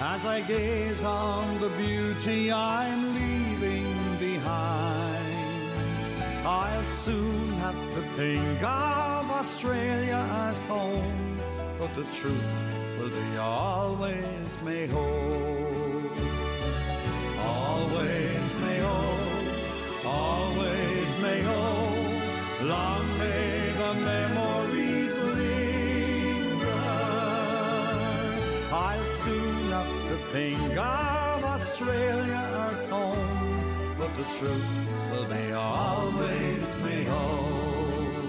as I gaze on the beauty I'm leaving behind. I'll soon have to think of Australia as home, but the truth will be always may hold. Always may hold, always may hold. Long may think of Australia as home, but the truth will be always may hold.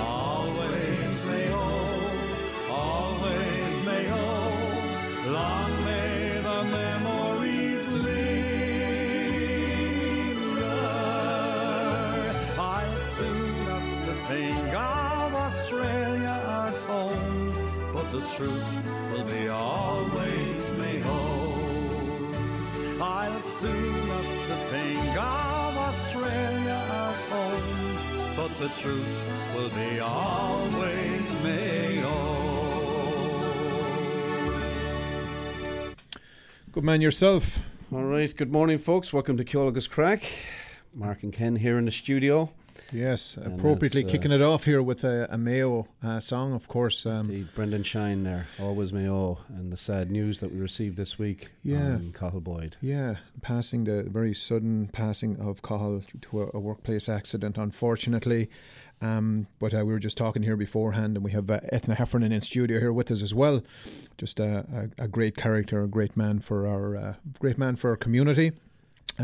Always may hold, always may hold. Long may the memories linger. I'll soon have to think of Australia as home, but the truth will be always I'll soon have to think of Australia as home, but the truth will be always may. Good man yourself. All right, good morning, folks. Welcome to Ceol Agus Craic. Mark and Ken here in the studio. Yes, And appropriately uh, kicking it off here with a, a Mayo uh, song, of course. Um, Indeed, Brendan Shine there, always Mayo, and the sad news that we received this week Yeah. on Cahill Boyd. yeah, passing the very sudden passing of Cahill to a, a workplace accident, unfortunately. Um, but uh, we were just talking here beforehand, and we have uh, Eithne Heffernan in studio here with us as well. Just a, a, a great character, a great man for our uh, great man for our community,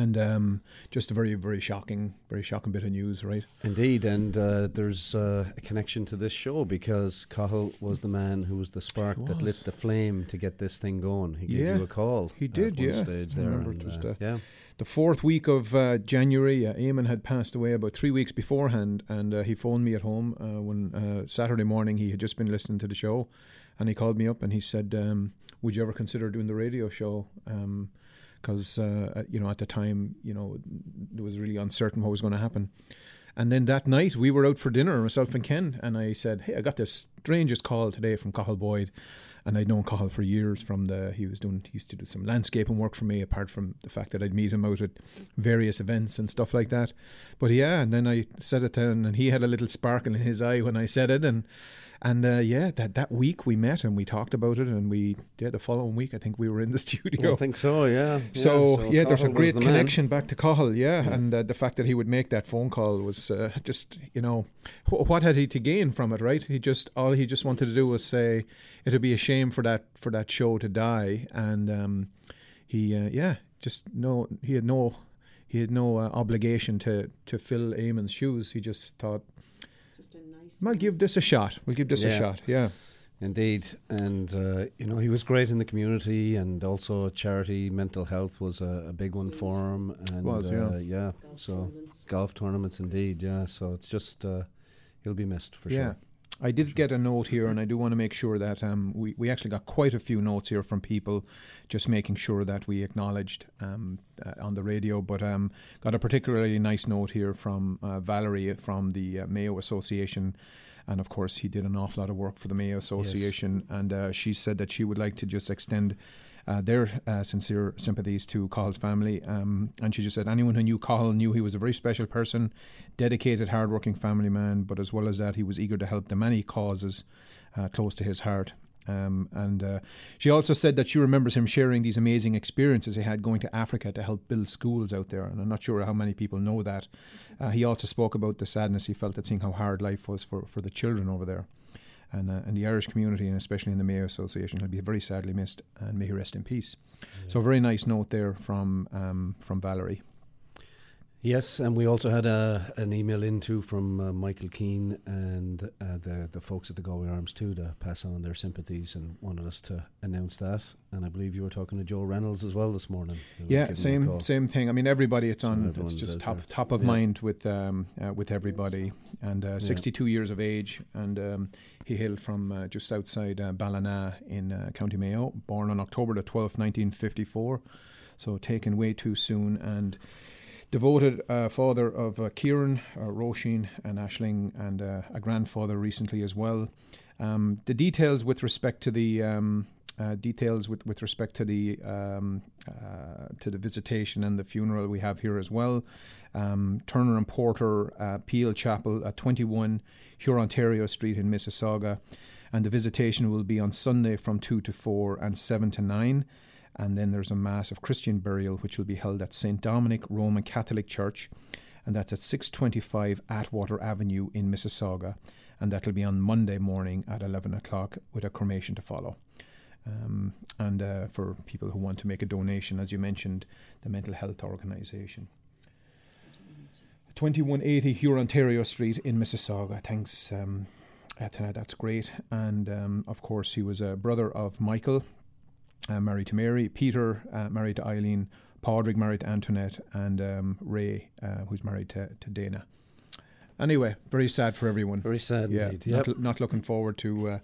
and um, just a very very shocking, very shocking bit of news, right? Indeed, and uh, there's uh, a connection to this show because Cahill was the man who was the spark that lit the flame to get this thing going. He gave Yeah, you a call. he did, yeah. Stage I remember and, it was uh, the- yeah. the fourth week of uh, January, uh, Eamon had passed away about three weeks beforehand, and uh, he phoned me at home uh, when uh, Saturday morning he had just been listening to the show, and he called me up and he said, um, "Would you ever consider doing the radio show?" Because uh, you know at the time, you know, it was really uncertain what was going to happen. And then that night we were out for dinner, myself and Ken, and I said, "Hey, I got this strangest call today from Cahill Boyd." and I'd known Cahill for years from the he was doing he used to do some landscaping work for me apart from the fact that I'd meet him out at various events and stuff like that. But yeah, and then I said it to him and he had a little sparkle in his eye when I said it and and uh, yeah, that that week we met and we talked about it and we yeah, the following week I think we were in the studio. I think so, yeah. So, yeah, there's a great the man. connection back to Cahill, yeah, Yeah. and uh, the fact that he would make that phone call was uh, just, you know, wh- what had he to gain from it, right? He just all he just wanted to do was say it'd be a shame for that for that show to die, and um, he, uh, yeah, just no, he had no, he had no uh, obligation to to fill Eamon's shoes. He just thought, nice. "I'll give this a shot. We'll give this a shot." Yeah, Indeed, and uh, you know he was great in the community, and also charity. Mental health was a, a big one for him, and Was, yeah. uh, yeah. golf So tournaments. golf tournaments, indeed, yeah. So it's just uh, he'll be missed for yeah. sure. I did get a note here, and I do want to make sure that um, we, we actually got quite a few notes here from people, just making sure that we acknowledged um, uh, on the radio. But um, got a particularly nice note here from uh, Valerie from the uh, Mayo Association. And of course, he did an awful lot of work for the Mayo Association. And uh, she said that she would like to just extend uh, their uh, sincere sympathies to Cahill's family. Um, and she just said anyone who knew Cahill knew he was a very special person, dedicated, hardworking family man, but as well as that, he was eager to help the many causes uh, close to his heart. Um, and uh, she also said that she remembers him sharing these amazing experiences he had going to Africa to help build schools out there. And I'm not sure how many people know that. Uh, he also spoke about the sadness he felt at seeing how hard life was for, for the children over there. And, uh, and the Irish community, and especially in the Mayo Association, he'll be very sadly missed, and may he rest in peace. So, a very nice note there from um, from Valerie. Yes, and we also had a, an email in too from uh, Michael Keane and uh, the the folks at the Galway Arms too to pass on their sympathies and wanted us to announce that. And I believe you were talking to Joe Reynolds as well this morning. Yeah, given you a same same thing. I mean, everybody. It's So on. It's just top there. top of Yeah. mind with um, uh, with everybody. And uh, 62 years of age, and um, he hailed from uh, just outside uh, Ballina in uh, County Mayo. Born on October the 12th, 1954. So taken way too soon, and devoted uh, father of uh, Kieran, uh, Roisin, and Ashling, and a grandfather recently as well. Um, the details with respect to the um, uh, details with, with respect to the um, uh, to the visitation and the funeral we have here as well. Um, Turner and Porter uh, Peel Chapel at 21 Hurontario Street in Mississauga, and the visitation will be on Sunday from 2 to 4 and 7 to 9. And then there's a mass of Christian burial which will be held at St Dominic Roman Catholic Church, and that's at 625 Atwater Avenue in Mississauga and that'll be on Monday morning at 11 o'clock with a cremation to follow. Um, and uh, for people who want to make a donation, as you mentioned, the Mental Health Organisation. 2180 Hurontario Street in Mississauga. Thanks, um, Eithne, that's great. And um, of course, he was a brother of Michael, uh, married to Mary, Peter, uh, married to Eileen, Padraig, married to Antoinette, and um, Ray, uh, who's married to, to Dana. Anyway, very sad for everyone. Very sad yeah, indeed. Yep. Not, not looking forward to.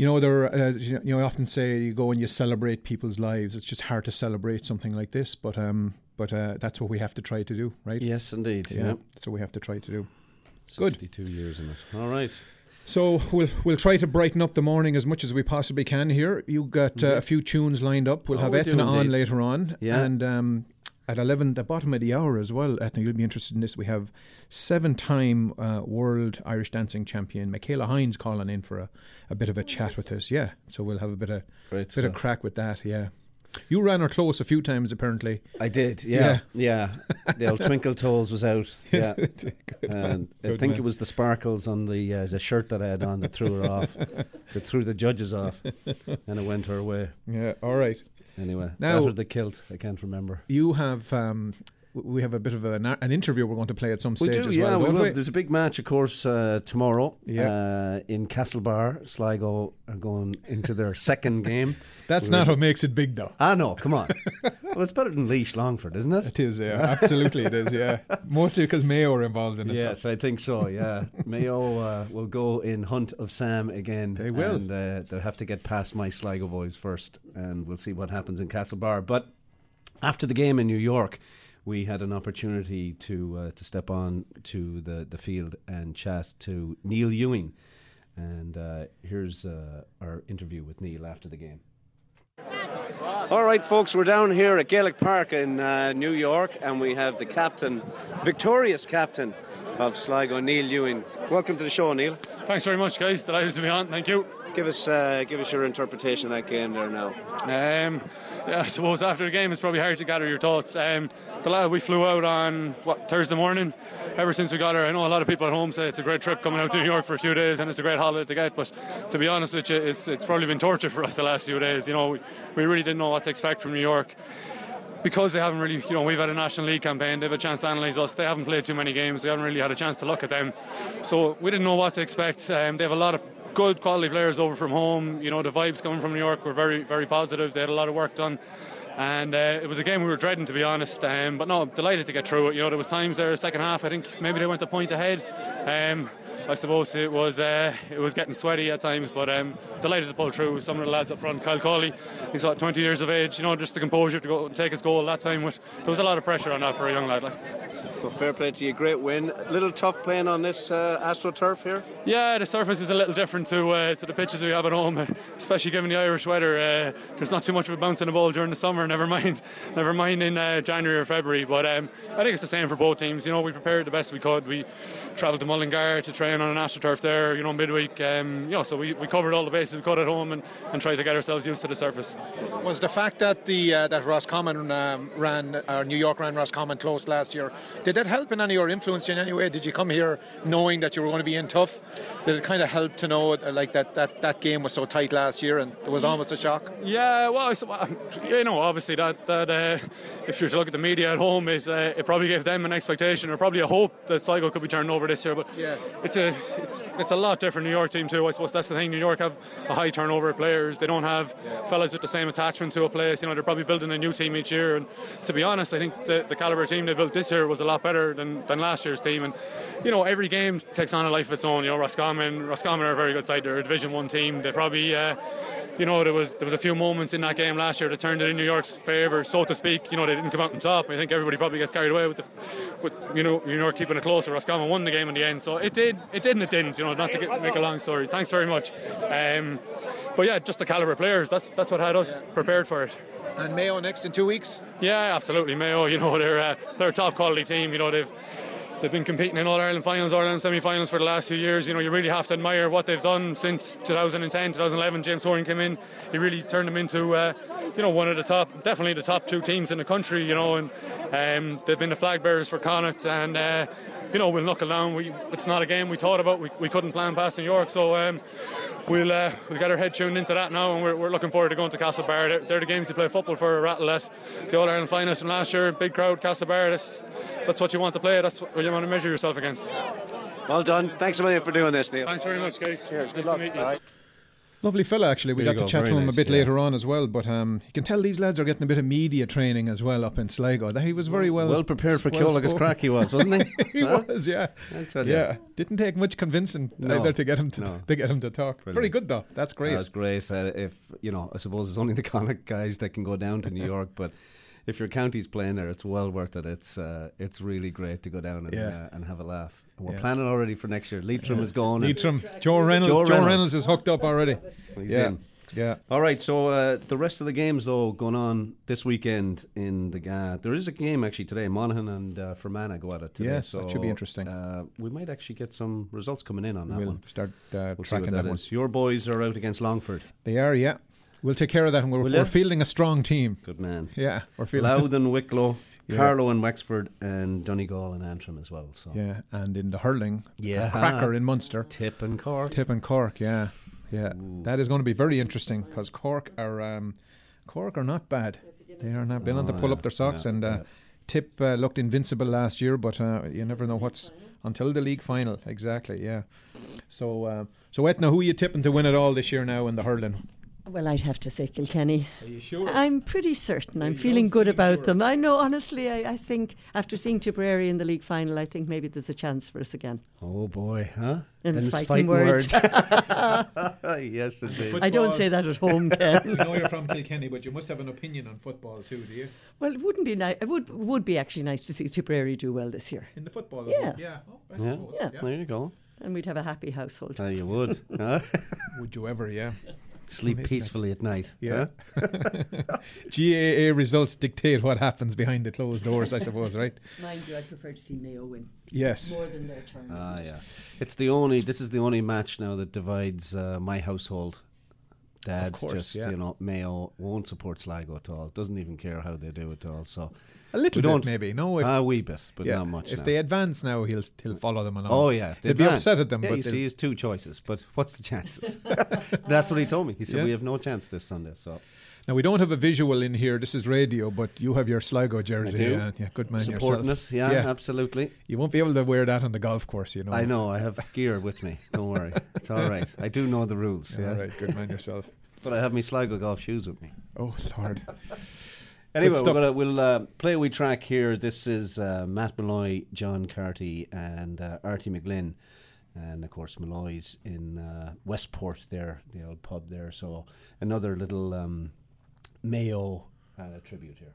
You know, there. Uh, you know, I often say you go and you celebrate people's lives. It's just hard to celebrate something like this, but um, but uh, that's what we have to try to do, right? Yes, indeed. Yeah, Yep. that's what we have to try to do. Good. 62 years in it. All right. So we'll we'll try to brighten up the morning as much as we possibly can here. You got uh, a few tunes lined up. We'll Oh, have we Eithne on later on, Yeah. and um, at eleven, the bottom of the hour as well. Eithne, you'll be interested in this. We have seven-time uh, world Irish dancing champion Michaela Hines calling in for a, a bit of a chat with us. Yeah, so we'll have a bit of Great bit of crack with that. Yeah, you ran her close a few times apparently. I did, yeah. Yeah. the old Twinkle Toes was out. Yeah. And I think man. it was the sparkles on the uh, the shirt that I had on that threw her off, that threw the judges off, and it went her way. Yeah. All right. Anyway, Now- that or the kilt, I can't remember. You have. Um, we have a bit of an, an interview we're going to play at some stage We do, as yeah. well. we we? There's a big match, of course, uh, tomorrow. Yeah. Uh, in Castlebar, Sligo are going into their second game. That's We're- not what makes it big, though. Ah, no, come on. well, it's better than Laois Longford, isn't it? It is, yeah. Absolutely, it is, yeah. Mostly because Mayo are involved in it. Yes, I think so. Yeah, Mayo uh, will go in hunt of Sam again. They will. and uh, they'll have to get past my Sligo boys first, and we'll see what happens in Castlebar. But after the game in New York, we had an opportunity to uh, to step on to the the field and chat to Neil Ewing, and uh, here's uh, our interview with Neil after the game. All right, folks, we're down here at Gaelic Park in uh, New York, and we have the captain, victorious captain of Sligo, Neil Ewing. Welcome to the show, Neil. Thanks very much, guys. Delighted to be on. Thank you. Give us, uh, give us your interpretation of that game there now. Um, yeah, I suppose after the game, it's probably hard to gather your thoughts. Um, the lad we flew out on what Thursday morning. Ever since we got here, I know a lot of people at home say it's a great trip coming out to New York for a few days, and it's a great holiday to get. But to be honest with you, it's it's probably been torture for us the last few days. You know, we, we really didn't know what to expect from New York. because they haven't really, you know, we've had a National League campaign, they've a chance to analyse us. They haven't played too many games, they haven't really had a chance to look at them. So we didn't know what to expect. Um, they have a lot of good quality players over from home. You know, the vibes coming from New York were very, very positive. They had a lot of work done. And uh, it was a game we were dreading, to be honest. Um, but no, delighted to get through it. You know, there was times there, second half. I think maybe they went a point ahead. Um, I suppose it was uh, it was getting sweaty at times, but um, delighted to pull through. Some of the lads up front, Kyle Cawley, he's what 20 years of age. You know, just the composure to go take his goal that time. With, there was a lot of pressure on that for a young lad. Like. Well, fair play to you, great win. A little tough playing on this uh, AstroTurf here. Yeah, the surface is a little different to uh, to the pitches we have at home, especially given the Irish weather. Uh, there's not too much of a bounce in the ball during the summer. Never mind, never mind in uh, January or February. But um, I think it's the same for both teams. You know, we prepared the best we could. We travelled to Mullingar to train on an AstroTurf there. You know, midweek. Um, you know, so we, we covered all the bases we could at home and, and tried to get ourselves used to the surface. Was the fact that the uh, that Roscommon um, ran or New York ran Roscommon close last year? Did that help in any or influence you in any way? Did you come here knowing that you were going to be in tough? Did it kind of help to know uh, like that, that that game was so tight last year and it was almost a shock? Yeah, well, I s- well, you know, obviously that that uh, if to look at the media at home, it uh, it probably gave them an expectation or probably a hope that Sligo could be turned over this year. But Yeah. it's a it's it's a lot different New York team too. I suppose that's the thing. New York have a high turnover of players. They don't have fellas with the same attachment to a place. You know, they're probably building a new team each year. And to be honest, I think the, the caliber team they built this year was a lot better than, than last year's team. And you know, every game takes on a life of its own. You know, Roscommon Roscommon are a very good side. They're a Division One team. They probably. Uh, you know, there was there was a few moments in that game last year that turned it in New York's favour, so to speak. You know, they didn't come out on top. I think everybody probably gets carried away with the, with you know, New York keeping it close. Roscommon won the game in the end, so it did, it did and it didn't. You know, not to get, make a long story. Thanks very much. Um, but yeah, just the caliber players. That's that's what had us prepared for it. And Mayo next in two weeks. Yeah, absolutely. Mayo, you know, they're uh, they're a top quality team. You know, they've they've been competing in All Ireland finals, All Ireland semi-finals for the last few years. You know, you really have to admire what they've done since 2010, 2011. James Horan came in, he really turned them into, uh, you know, one of the top, definitely the top two teams in the country. You know, and um, they've been the flag bearers for Connacht, and uh, you know, we'll knuckle down. We, it's not a game we thought about. We, we couldn't plan past New York, so um, we'll uh, we'll get our head tuned into that now, and we're, we're looking forward to going to Castlebar. They're, they're the games you play football for. Rattle at the All Ireland finals from last year, big crowd, Castlebar. That's that's what you want to play. That's what you want to measure yourself against. Well done. Thanks a million for doing this, Neil. Thanks very much, guys. Cheers. Nice Good luck. Lovely fella, actually. We got to go, chat to very him a bit yeah. later on as well, but um, you can tell these lads are getting a bit of media training as well up in Sligo. He was very well well prepared for well crack he was, wasn't he? he Huh? was, yeah. I tell you. Yeah, didn't take much convincing No, either to get him to, no. to get him to talk. Very good though. That's great. That's great. Uh, if you know, I suppose it's only the Connacht guys that can go down to New York, but if your county's playing there, it's well worth it. It's uh, it's really great to go down and Yeah. uh, and have a laugh. And we're Yeah. planning already for next year. Leitrim is gone. Leitrim, Joe Reynolds. Joe Joe, Reynolds. Reynolds. is hooked up already. He's yeah, in. yeah. All right, so uh, the rest of the games though going on this weekend in the GAA. There is a game actually today. Monaghan and uh, Fermanagh go at it today. Yes, so, that should be interesting. Uh, we might actually get some results coming in on that We'll one. start uh, We'll tracking that that, one. is. Your boys are out against Longford. They are, yeah. We'll take care of that, and we're, we're fielding a strong team. Good man. Yeah, we're fielding. Louth and Wicklow, Yeah. Carlow and Wexford, and Donegal and Antrim as well. So Yeah, and in the hurling, Yeah. a cracker in Munster, Tip and Cork. Tip and Cork. Yeah, yeah, Ooh. that is going to be very interesting because Cork are um, Cork are not bad. They are not to Oh, pull yeah, up their socks, yeah, and uh. Tip uh, looked invincible last year, but uh, you never know what's until the league final. Exactly, yeah. So, uh, so Eithne, who are you tipping to win it all this year now in the hurling? Well, I'd have to say Kilkenny. Are you sure? I'm pretty certain. I'm You feeling good about sure. them. I know, honestly, I, I think after seeing Tipperary in the league final, I think maybe there's a chance for us again. Oh boy, huh? In Them fighting fighting words. yes, indeed. I don't say that at home, Ken. we know you're from Kilkenny, but you must have an opinion on football too, do you? well, it wouldn't be nice. It would would be actually nice to see Tipperary do well this year, In the football, Yeah. yeah. Oh, I Yeah. suppose, Yeah. There you go. and we'd have a happy household. Uh, you would. huh? Would you ever? Yeah. Sleep Isn't peacefully at night. Yeah. huh? GAA results dictate what happens behind the closed doors, I suppose, right? Mind you, I'd prefer to see Mayo win Yes. more than their turn. Ah, yeah. It's the only. This is the only match now that divides uh, my household. Dad's course, just yeah. you know Mayo won't support Sligo at all. Doesn't even care how they do at all. So A little We bit, don't- maybe. No, if, a wee bit, but yeah, not much. If now. they advance now, he'll he'll follow them along. Oh yeah, if they They'd be upset at them, Yeah, but you see, he's two choices. But what's the chances? That's what he told me. He said Yeah. we have no chance this Sunday. So Now we don't have a visual in here. This is radio, but you have your Sligo jersey. I do. Yeah, yeah, good man supporting yourself. it, yeah, Yeah. absolutely. You won't be able to wear that on the golf course, you know. I know. I have gear with me. Don't worry, it's all right. I do know the rules. Yeah, Yeah, All right, good man yourself. but I have my Sligo golf shoes with me. Oh Lord. Anyway, we're gonna, we'll uh, play a wee track here. This is uh, Matt Molloy, John Carty, and uh, Arty McGlynn. And of course, Molloy's in uh, Westport there, the old pub there. So another little um, Mayo uh, tribute here.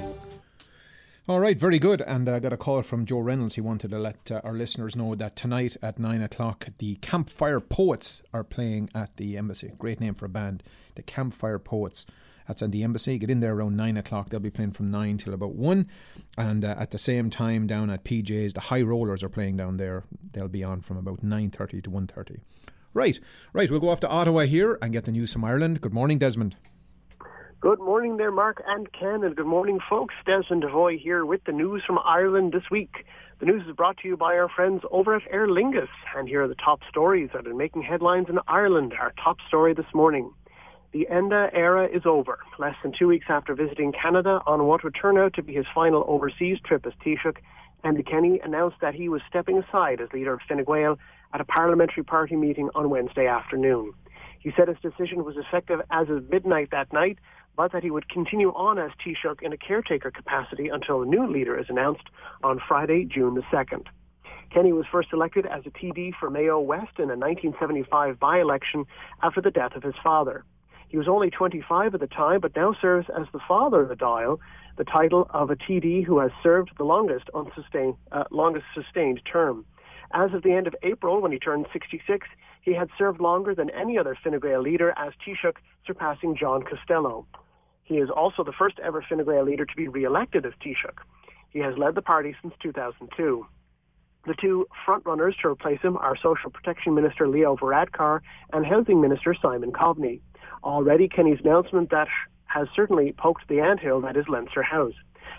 All right, very good. And I got a call from Joe Reynolds. He wanted to let uh, our listeners know that tonight at nine o'clock, the Campfire Poets are playing at the Embassy. Great name for a band, the Campfire Poets. That's at the Embassy. Get in there around nine o'clock. They'll be playing from nine till about one. And uh, at the same time, down at PJ's, the High Rollers are playing down there. They'll be on from about nine thirty to one thirty. Right, right. We'll go off to Ottawa here and get the news from Ireland. Good morning, Desmond. Good morning there, Mark and Ken, and good morning, folks. Desmond Devoy here with the news from Ireland this week. The news is brought to you by our friends over at Aer Lingus, and here are the top stories that are making headlines in Ireland. Our top story this morning. The Enda era is over. Less than two weeks after visiting Canada on what would turn out to be his final overseas trip as Taoiseach, Enda Kenny announced that he was stepping aside as leader of Fine Gael at a parliamentary party meeting on Wednesday afternoon. He said his decision was effective as of midnight that night, but that he would continue on as Taoiseach in a caretaker capacity until a new leader is announced on Friday, June the 2nd. Kenny was first elected as a TD for Mayo West in a 1975 by-election after the death of his father. He was only 25 at the time, but now serves as the father of the Dáil, the title of a TD who has served the longest, unsustained, uh, longest sustained term. As of the end of April, when he turned 66, he had served longer than any other Fine Gael leader as Taoiseach, surpassing John Costello. He is also the first ever Fine Gael leader to be re-elected as Taoiseach. He has led the party since 2002. The two frontrunners to replace him are Social Protection Minister Leo Varadkar and Housing Minister Simon Coveney. Already, Kenny's announcement that has certainly poked the anthill that is Leinster House.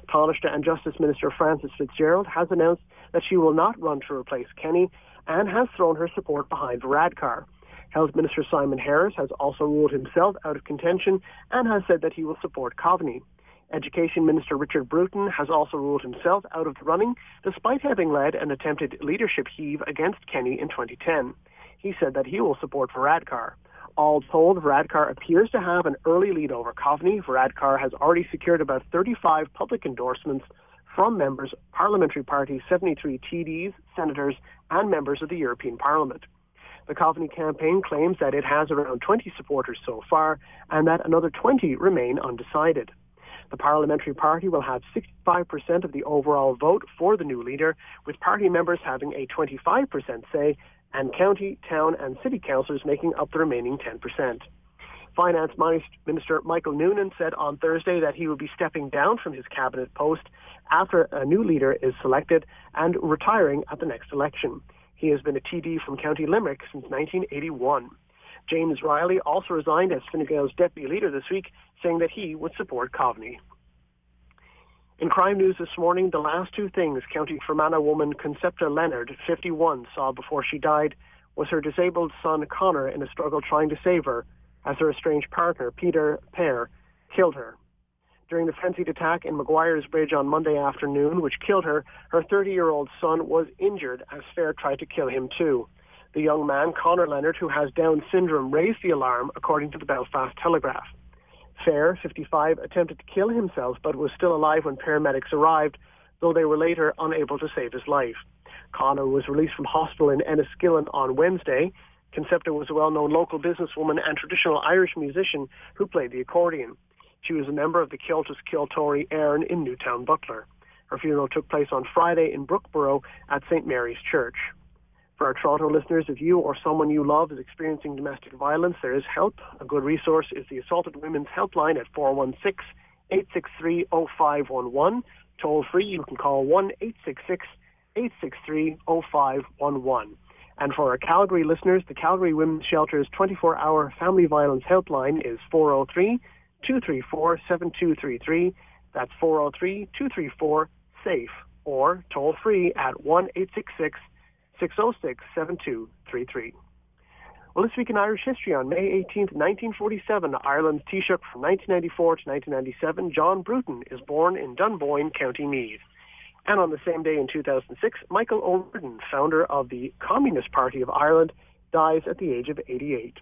Tánaiste and Justice Minister Frances Fitzgerald has announced that she will not run to replace Kenny and has thrown her support behind Varadkar. Health Minister Simon Harris has also ruled himself out of contention and has said that he will support Coveney. Education Minister Richard Bruton has also ruled himself out of the running, despite having led an attempted leadership heave against Kenny in 2010. He said that he will support Varadkar. All told, Varadkar appears to have an early lead over Coveney. Varadkar has already secured about 35 public endorsements from members, parliamentary parties, 73 TDs, senators, and members of the European Parliament. The Coveney campaign claims that it has around 20 supporters so far and that another 20 remain undecided. The parliamentary party will have 65% of the overall vote for the new leader, with party members having a 25% say and county, town and city councillors making up the remaining 10%. Finance Minister Michael Noonan said on Thursday that he will be stepping down from his cabinet post after a new leader is selected and retiring at the next election. He has been a TD from County Limerick since 1981. James Reilly also resigned as Fine Gael's deputy leader this week, saying that he would support Coveney. In crime news this morning, the last two things County Fermanagh woman Concepta Leonard, 51, saw before she died was her disabled son Connor in a struggle trying to save her as her estranged partner, Peter Pear, killed her. During the frenzied attack in Maguire's Bridge on Monday afternoon, which killed her, her 30-year-old son was injured as Fair tried to kill him too. The young man, Connor Leonard, who has Down syndrome, raised the alarm, according to the Belfast Telegraph. Fair, 55, attempted to kill himself but was still alive when paramedics arrived, though they were later unable to save his life. Connor was released from hospital in Enniskillen on Wednesday. Concepta was a well-known local businesswoman and traditional Irish musician who played the accordion. She was a member of the Comhaltas Ceoltóirí Éireann in Newtown Butler. Her funeral took place on Friday in Brookeborough at St. Mary's Church. For our Toronto listeners, if you or someone you love is experiencing domestic violence, there is help. A good resource is the Assaulted Women's Helpline at 416-863-0511. Toll free, you can call 1-866-863-0511. And for our Calgary listeners, the Calgary Women's Shelter's 24-hour family violence helpline is 403 234 7233. That's 403 234 SAFE or toll free at 1-866-606-7233. Well, this week in Irish history, on May 18, 1947, Ireland's Taoiseach from 1994 to 1997, John Bruton, is born in Dunboyne, County Meath. And on the same day in 2006, Michael O'Riordan, founder of the Communist Party of Ireland, dies at the age of 88.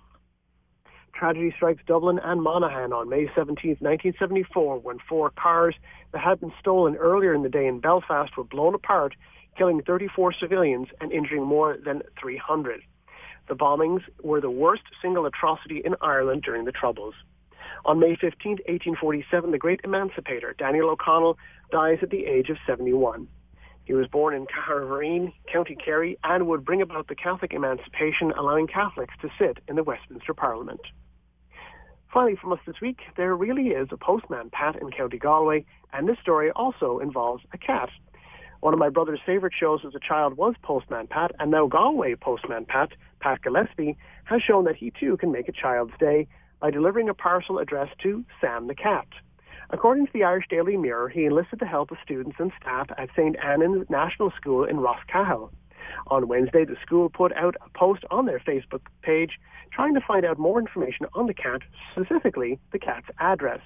Tragedy strikes Dublin and Monaghan on May 17, 1974, when four cars that had been stolen earlier in the day in Belfast were blown apart, killing 34 civilians and injuring more than 300. The bombings were the worst single atrocity in Ireland during the Troubles. On May 15, 1847, the great emancipator Daniel O'Connell dies at the age of 71. He was born in Cahersiveen, County Kerry, and would bring about the Catholic emancipation, allowing Catholics to sit in the Westminster Parliament. Finally, from us this week, there really is a postman, Pat, in County Galway, and this story also involves a cat. One of my brother's favourite shows as a child was Postman Pat, and now Galway Postman Pat, Pat Gillespie, has shown that he too can make a child's day by delivering a parcel addressed to Sam the Cat. According to the Irish Daily Mirror, he enlisted the help of students and staff at St. Annan's National School in Roscahill. On Wednesday, the school put out a post on their Facebook page trying to find out more information on the cat, specifically the cat's address.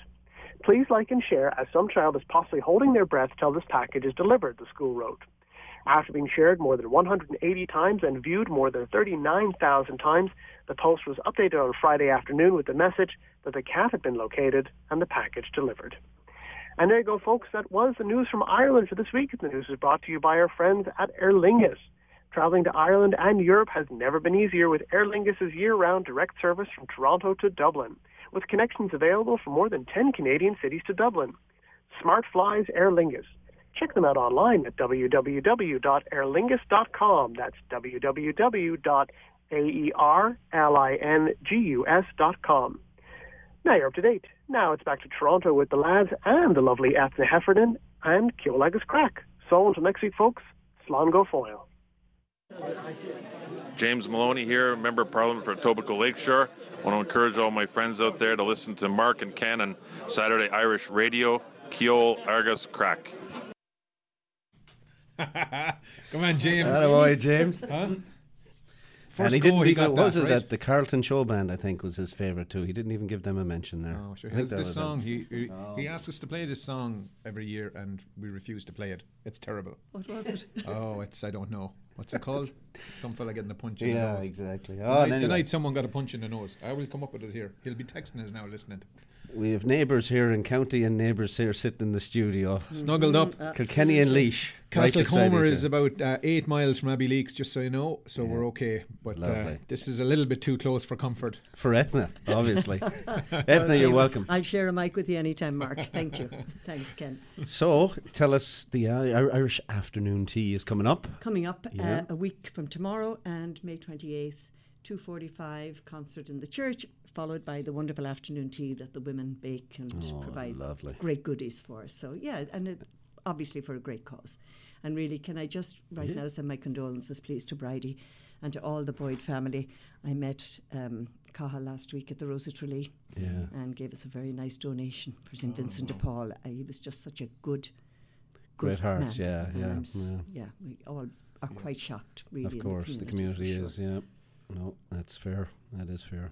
Please like and share as some child is possibly holding their breath till this package is delivered, the school wrote. After being shared more than 180 times and viewed more than 39,000 times, the post was updated on Friday afternoon with the message that the cat had been located and the package delivered. And there you go, folks. That was the news from Ireland for this week. The news is brought to you by our friends at Aer Lingus. Traveling to Ireland and Europe has never been easier with Aer Lingus' year-round direct service from Toronto to Dublin with connections available from more than 10 Canadian cities to Dublin. Smart flies Aer Lingus. Check them out online at www.aerlingus.com. That's www.aerlingus.com. Now you're up to date. Now it's back to Toronto with the lads and the lovely Eithne Heffernan and Ceol Agus Craic. So until next week, folks, Slán go fóill. James Maloney here, Member of Parliament for Etobicoke Lakeshore. I want to encourage all my friends out there to listen to Mark and Ken on Saturday Irish Radio, Ceol Agus Craic. Come on, James. Hello, James. Huh? and he go, didn't he even, got what was that, it right? that the Carlton Show Band, I think, was his favourite too. He didn't even give them a mention there. Oh, sure. I think His, that this song, it. he, he, he oh. asks us to play this song every year, and we refuse to play it. It's terrible. What was it? Oh, it's I don't know. What's it called? Some fella getting a punch in the Yeah, nose. exactly. The, Oh, night, and the anyway. night someone got a punch in the nose. I will come up with it here. He'll be texting us now, listening. We have neighbours here in County and neighbours here sitting in the studio. Snuggled up. Kilkenny and Laois. right Castle beside Comer is about uh, eight miles from Abbeyleix, just so you know, so we're okay. But uh, this is a little bit too close for comfort. For Eithne, obviously. Eithne, you're welcome. I'll share a mic with you anytime, Mark. Thank you. Thanks, Ken. So, tell us the uh, Irish afternoon tea is coming up. Coming up Yeah. uh, a week from tomorrow and May 28th, 2.45 concert in the church, followed by the wonderful afternoon tea that the women bake and Oh, provide lovely. great goodies for. So, yeah, and it, obviously for a great cause. And really, can I just right Yeah. now send my condolences, please, to Bridie and to all the Boyd family. I met um, Caha last week at the Rose of Tralee Yeah. and gave us a very nice donation for St. Vincent de Paul. Uh, he was just such a good, good Great heart, man. yeah, yeah, yeah. yeah, we all are quite shocked, really. Of course, the for community sure. is, yeah. No, that's fair. That is fair.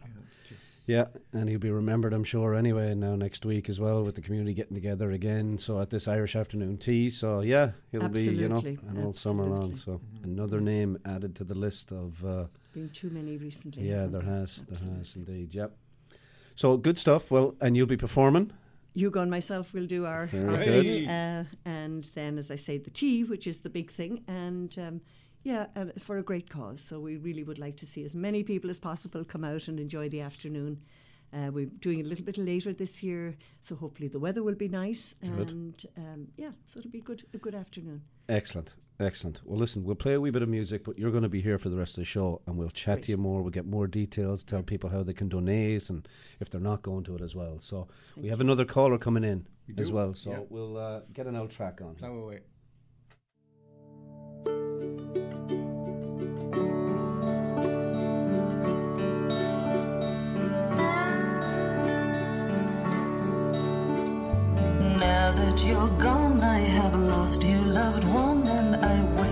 Yeah, and he'll be remembered, I'm sure, anyway, now next week as well, with the community getting together again. So at this Irish afternoon tea. So yeah, he'll be, you know, Absolutely, and all summer long. absolutely. So another name added to the list of. Uh, Been too many recently. yeah, there there? has, there has indeed. Yep. So good stuff. Well, and you'll be performing. Hugo and myself will do our, Very our good. uh, and then, as I say, the tea, which is the big thing, and um, yeah, uh, for a great cause. So we really would like to see as many people as possible come out and enjoy the afternoon. Uh, we're doing it a little bit later this year, so hopefully the weather will be nice, Good. and um, yeah, so it'll be good a good afternoon. Excellent. Excellent. Well, listen, we'll play a wee bit of music, but you're going to be here for the rest of the show and we'll chat Great. to you more. We'll get more details, tell people how they can donate and if they're not going to it as well. So we have another caller coming in We as do, well. So yeah. we'll uh, get an old track on. Plow away. you're gone, I have lost you, loved one, and I wait.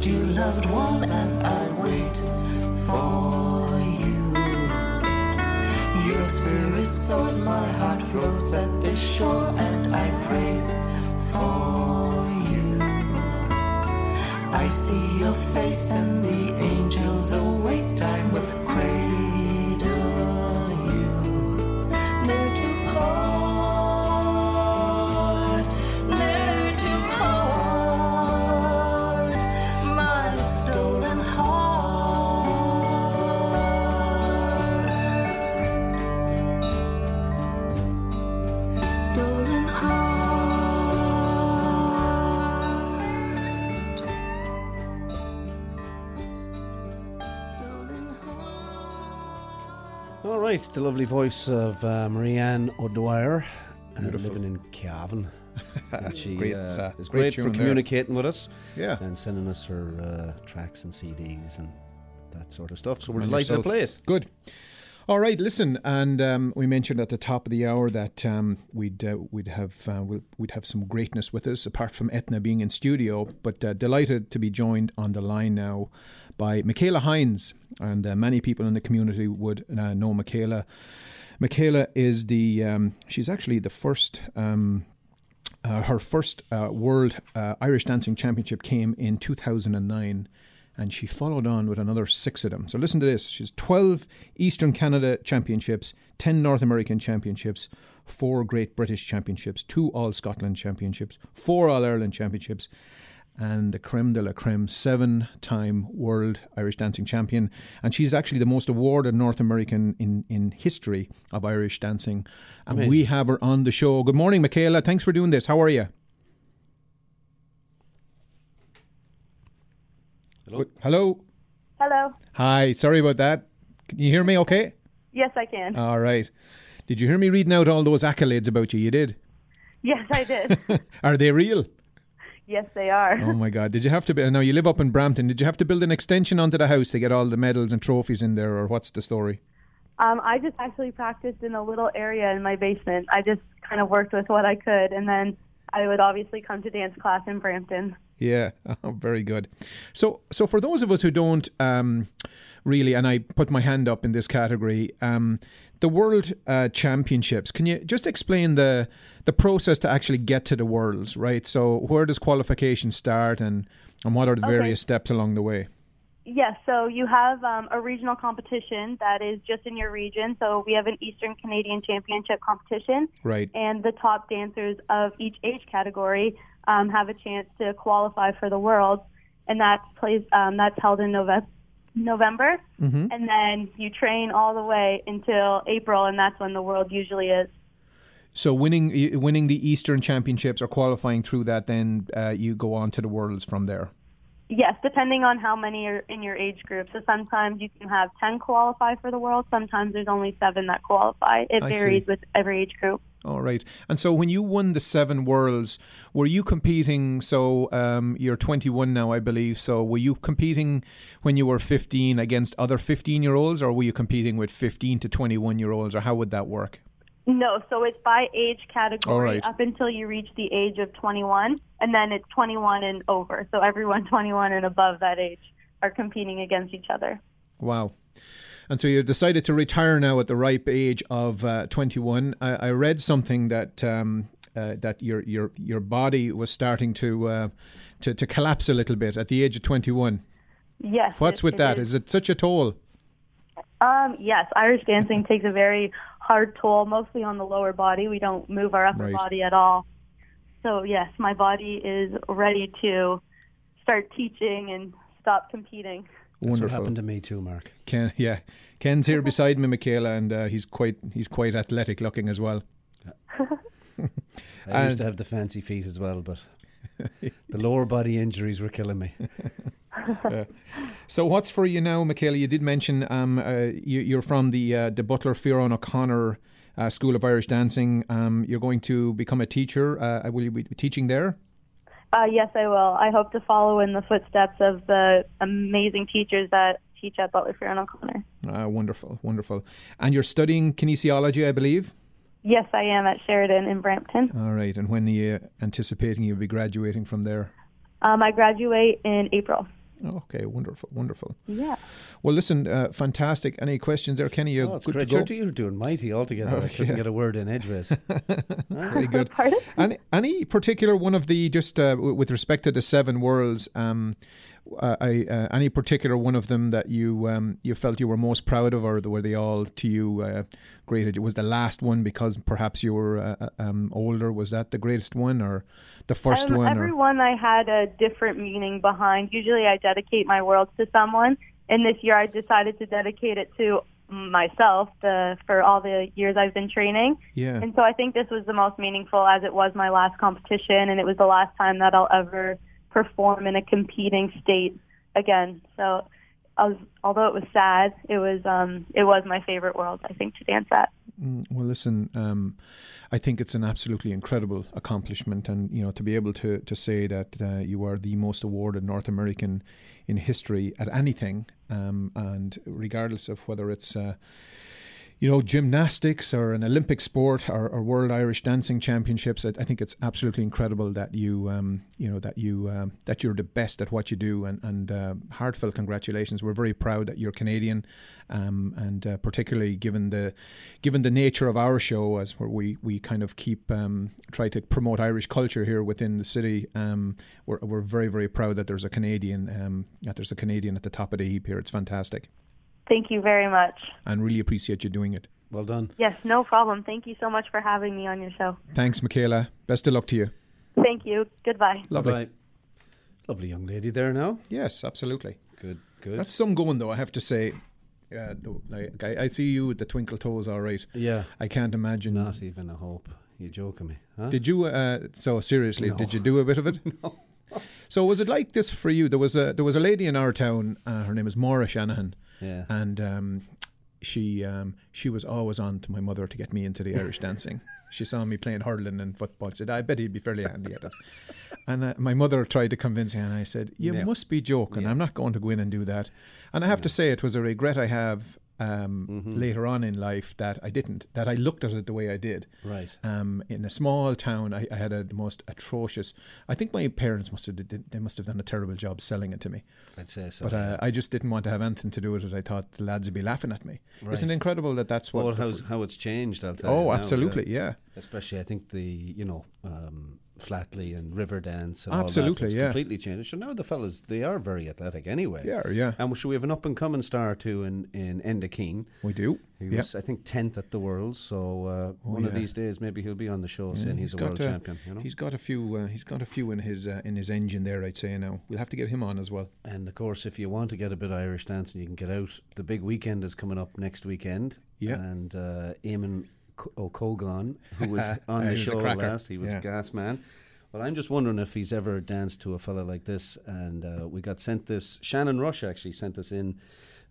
Lost you, loved one, and I wait for you. Your spirit soars, my heart flows at the shore, and I pray for you. I see your face, and the angels awake. Right, the lovely voice of uh, Marianne O'Dwyer, uh, living in Cavan. and she Great, uh, uh, is great great for there. communicating with us. Yeah. And sending us her uh, tracks and CDs and that sort of stuff. So we're And delighted to play it. Good. All right, listen, and um, we mentioned at the top of the hour that um, we'd uh, we'd have uh, we'll, we'd have some greatness with us, apart from Eithne being in studio. But uh, delighted to be joined on the line now by Michaela Hinds, and uh, many people in the community would uh, know Michaela. Michaela is the um, she's actually the first. Um, uh, her first World Irish Dancing Championship came in 2009, and she followed on with another six of them. So listen to this: she's 12 Eastern Canada Championships, 10 North American Championships, four Great British Championships, two All Scotland Championships, four All Ireland Championships, and the creme de la creme, seven time World Irish Dancing Champion. And she's actually the most awarded North American in, in history of Irish dancing. And we have her on the show. Good morning, Michaela. Thanks for doing this. How are you? Hello. Hello. Hello. Hi. Sorry about that. Can you hear me okay? Yes, I can. All right. Did you hear me reading out all those accolades about you? You did? yes, I did. Are they real? yes, they are. Oh my God! Did you have to? Be, now you live up in Brampton. Did you have to build an extension onto the house to get all the medals and trophies in there, or what's the story? Um, I just actually practiced in a little area in my basement. I just kind of worked with what I could, and then I would obviously come to dance class in Brampton. Yeah, oh, very good. So, so for those of us who don't um, really, and I put my hand up in this category, um, the World uh, Championships. Can you just explain the the process to actually get to the Worlds? Right. So, where does qualification start, and and what are the Okay. various steps along the way? Yes, so you have um, a regional competition that is just in your region. So we have an Eastern Canadian Championship competition, Right. and the top dancers of each age category um, have a chance to qualify for the Worlds, and that's plays um, that's held in November. November, Mhm. and then you train all the way until April, and that's when the World usually is. So, winning winning the Eastern Championships or qualifying through that, then uh, you go on to the Worlds from there. Yes, depending on how many are in your age group. So sometimes you can have 10 qualify for the world. Sometimes there's only seven that qualify. It I see. varies with every age group. All right. And so when you won the seven worlds, were you competing? So um, you're 21 now, I believe. So were you competing when you were 15 against other 15 year olds, or were you competing with 15 to 21 year olds, or how would that work? No, so it's by age category right. up until you reach the age of 21, and then it's 21 and over. So everyone 21 and above that age are competing against each other. Wow. And so you decided to retire now at the ripe age of uh, 21. I, I read something that um, uh, that your your your body was starting to, uh, to to collapse a little bit at the age of 21. Yes. What's it- with it that? is. Is it such a toll? Um, yes, Irish dancing takes a very hard toll, mostly on the lower body. We don't move our upper Right. body at all. So yes, my body is ready to start teaching and stop competing. That's what Wonderful. happened to me too, Mark. Ken, yeah, Ken's here beside me, Michaela, and uh, he's quite he's quite athletic looking as well. I used to have the fancy feet as well, but the lower body injuries were killing me. Uh, so what's for you now, Michaela? You did mention um, uh, you, you're from the uh, the Butler Fearon O'Connor uh, School of Irish Dancing. Um, you're going to become a teacher. Uh, will you be teaching there? Uh, yes, I will. I hope to follow in the footsteps of the amazing teachers that teach at Butler Fearon O'Connor. Uh, wonderful, wonderful. And you're studying kinesiology, I believe. Yes, I am at Sheridan in Brampton. All right. And when are you anticipating you'll be graduating from there? Um, I graduate in April. Okay, wonderful, wonderful. Yeah. Well, listen, uh, fantastic. Any questions there, Kenny? You're Oh, good great. to go. You're, you're doing mighty altogether. Oh, I couldn't yeah. get a word in edgeways. Very good. any, any particular one of the just uh, w- with respect to the seven worlds? Um, uh, I, uh, any particular one of them that you um, you felt you were most proud of, or were they all to you uh, great? Was the last one because perhaps you were uh, uh, um, older? Was that the greatest one, or the first Um, one? Every Or? one I had a different meaning behind. Usually I dedicate my worlds to someone, and this year I decided to dedicate it to myself the, for all the years I've been training. Yeah. And so I think this was the most meaningful as it was my last competition, and it was the last time that I'll ever perform in a competing state again. So was, although it was sad, it was um, it was my favorite world, I think, to dance at. Mm, Well, listen, um, I think it's an absolutely incredible accomplishment, and you know to be able to to say that uh, you are the most awarded North American in history at anything, um, and regardless of whether it's uh, you know gymnastics or an Olympic sport or, or World Irish Dancing Championships, I, I think it's absolutely incredible that you um, you know that you um, that you're the best at what you do, and and uh, heartfelt congratulations. We're very proud that you're Canadian, um, and uh, particularly given the given the nature of our show, as where we we kind of keep um, try to promote Irish culture here within the city. Um, we're we're very very proud that there's a Canadian um, that there's a Canadian at the top of the heap here. It's fantastic, Thank you very much. and really appreciate you doing it. Well done. Yes, no problem. Thank you so much for having me on your show. Thanks, Michaela. Best of luck to you. Thank you. Goodbye. Lovely. Bye. Lovely young lady there now. Yes, absolutely. Good, good. That's some going though. I have to say. Uh, like, I, I see you with the twinkle toes. All right. Yeah. I can't imagine. Not even a hope. You're joking me? Huh? Did you? Uh, so seriously, No. did you do a bit of it? no. So was it like this for you? There was a there was a lady in our town. Uh, her name is Maura Shanahan. Yeah. And um, she um, she was always on to my mother to get me into the Irish dancing. She saw me playing hurling and football. Said, "I bet he'd be fairly handy at it." And uh, my mother tried to convince me, and I said, "You No. must be joking. I'm not going to go in and do that." And I have to say, it was a regret I have um, later on in life that I didn't. That I looked at it the way I did. Right. Um, in a small town, I, I had a the most atrocious. I think my parents must have did, they must have done a terrible job selling it to me. I'd say so. But uh, I just didn't want to have anything to do with it. I thought the lads would be laughing at me. Right. Isn't it incredible that that's what? well, how it's changed, I'll tell you. oh, now, absolutely, yeah. Especially, I think the you know um, Flatley and Riverdance. And all that Absolutely, yeah. completely changed. So now the fellas, they are very athletic anyway. Yeah, yeah. And so we have an up and coming star too in in Enda Keane. We do. He yeah. was, I think, tenth at the Worlds. So uh, one of these days, maybe he'll be on the show Yeah, saying he's, a world uh, champion. You know. He's got a few. Uh, he's got a few in his uh, in his engine there. I'd say now. We'll have to get him on as well. And of course, if you want to get a bit of Irish dancing, you can get out. The big weekend is coming up next weekend. Yeah. And uh, Eamon O'Cogan, who was on the he was a show last, he was Yeah. a gas man. Well, I'm just wondering if he's ever danced to a fella like this. And uh, we got sent this. Shannon Rush actually sent us in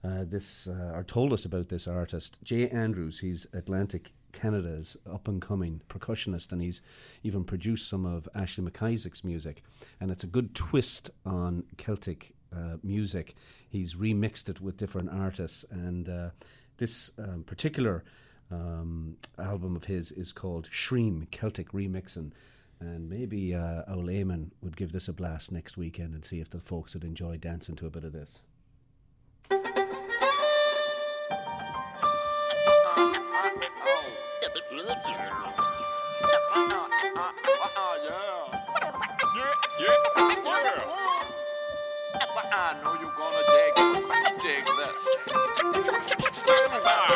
uh, this, uh, or told us about this artist, Jay Andrews. He's Atlantic Canada's up and coming percussionist, and he's even produced some of Ashley McIsaac's music. And it's a good twist on Celtic uh, music. He's remixed it with different artists, and uh, this um, particular um, album of his is called Shreem Celtic Remixing. And maybe uh, Old Eamon would give this a blast next weekend and see if the folks would enjoy dancing to a bit of this. I know you're gonna dig, dig this. Stand by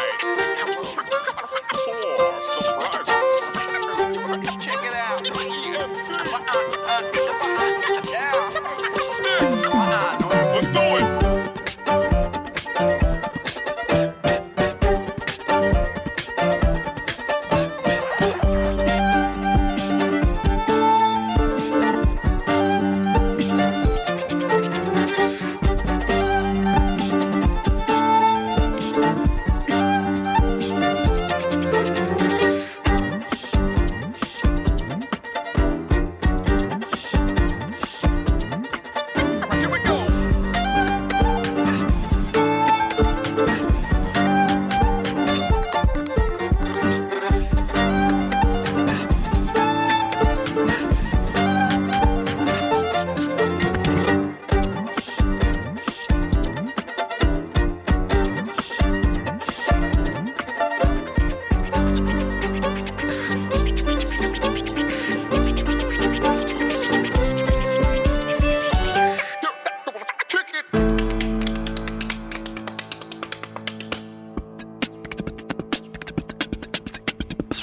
for surprises. Check it out. Let's uh, uh, uh, do